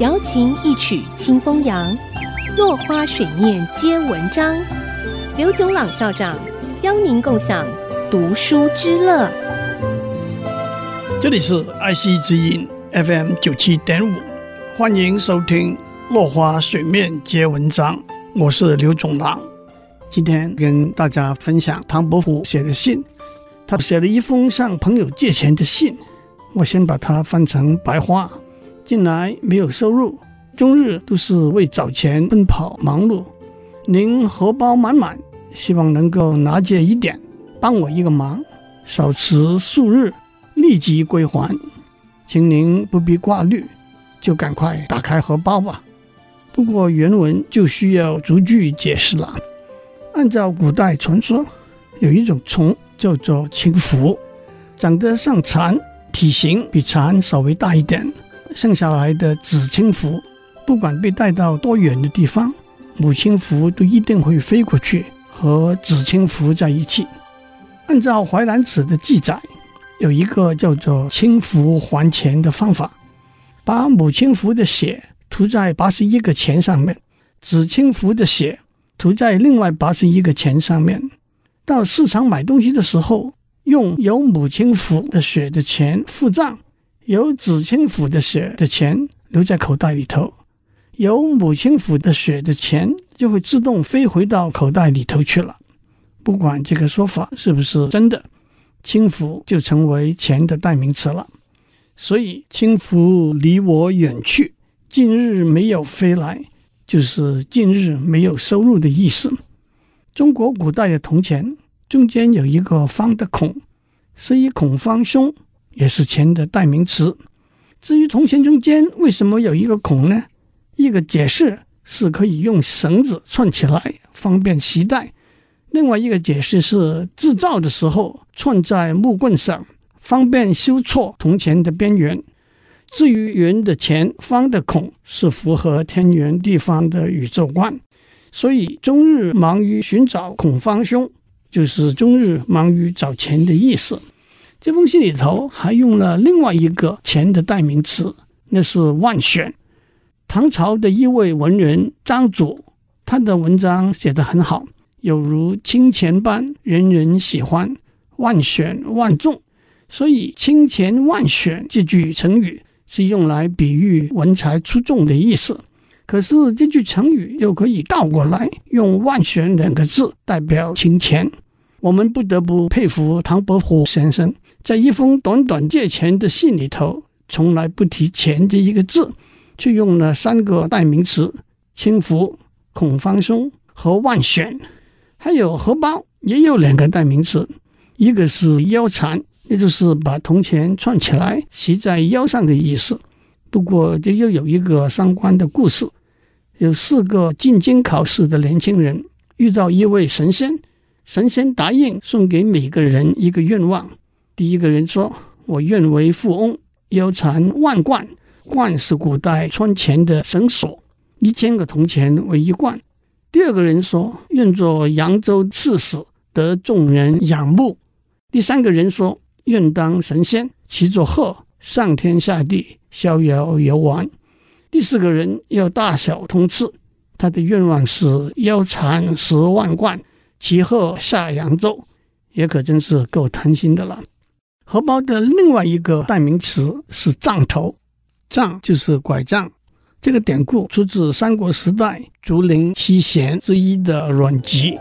瑶琴一曲清风扬，落花水面皆文章。刘炯朗校长邀您共享读书之乐。这里是爱惜之音 FM 九七点五，欢迎收听《落花水面皆文章》，我是刘炯朗。今天跟大家分享唐伯虎写的信，他写了一封向朋友借钱的信，我先把它翻成白话。近来没有收入，终日都是为找钱奔跑忙碌。您荷包满满，希望能够拿借一点，帮我一个忙，少迟数日，立即归还。请您不必挂虑，就赶快打开荷包吧。不过原文就需要逐句解释了。按照古代传说，有一种虫叫做青蝠，长得像蝉，体型比蝉稍微大一点。剩下来的子青符，不管被带到多远的地方，母亲符都一定会飞过去和子青符在一起。按照《淮南子》的记载，有一个叫做“青蝇还钱”的方法，把母亲符的血涂在八十一个钱上面，子青符的血涂在另外八十一个钱上面。到市场买东西的时候，用有母亲符的血的钱付账。有子亲府的血的钱留在口袋里头，有母亲府的血的钱就会自动飞回到口袋里头去了。不管这个说法是不是真的，青蝇就成为钱的代名词了。所以青蝇离我远去，近日没有飞来，就是近日没有收入的意思。中国古代的铜钱中间有一个方的孔，是以孔方兄。也是钱的代名词。至于铜钱中间为什么有一个孔呢？一个解释是可以用绳子串起来，方便携带；另外一个解释是制造的时候串在木棍上，方便修错铜钱的边缘。至于圆的钱、方的孔，是符合天圆地方的宇宙观。所以终日忙于寻找孔方兄，就是终日忙于找钱的意思。这封信里头还用了另外一个钱的代名词，那是万选。唐朝的一位文人张祖，他的文章写得很好，有如清钱般人人喜欢，万选万中。所以“清钱万选”这句成语是用来比喻文才出众的意思。可是这句成语又可以倒过来，用“万选”两个字代表清钱。我们不得不佩服唐伯虎先生。在一封短短借钱的信里头，从来不提“钱”这一个字，却用了三个代名词：轻浮、孔方兄和万选。还有荷包也有两个代名词，一个是腰缠，也就是把铜钱串起来系在腰上的意思。不过这又有一个相关的故事：有四个进京考试的年轻人遇到一位神仙，神仙答应送给每个人一个愿望。第一个人说：“我愿为富翁，腰缠万贯。贯是古代穿钱的绳索，一千个铜钱为一贯。”第二个人说：“愿做扬州刺史，得众人仰慕。”第三个人说：“愿当神仙，骑着鹤上天下地，逍遥游玩。”第四个人要大小通吃，他的愿望是腰缠十万贯，骑鹤下扬州，也可真是够贪心的了。荷包的另外一个代名词是杖头，杖就是拐杖。这个典故出自三国时代竹林七贤之一的阮籍，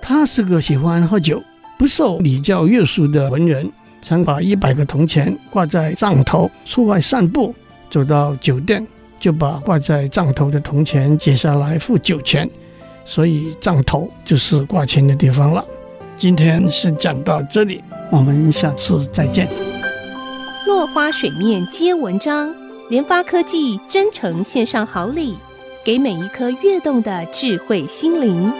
他是个喜欢喝酒、不受礼教约束的文人，常把一百个铜钱挂在杖头，出外散步，走到酒店就把挂在杖头的铜钱解下来付酒钱，所以杖头就是挂钱的地方了。今天先讲到这里。我们下次再见。落花水面皆文章，联发科技真诚献上好礼，给每一颗跃动的智慧心灵。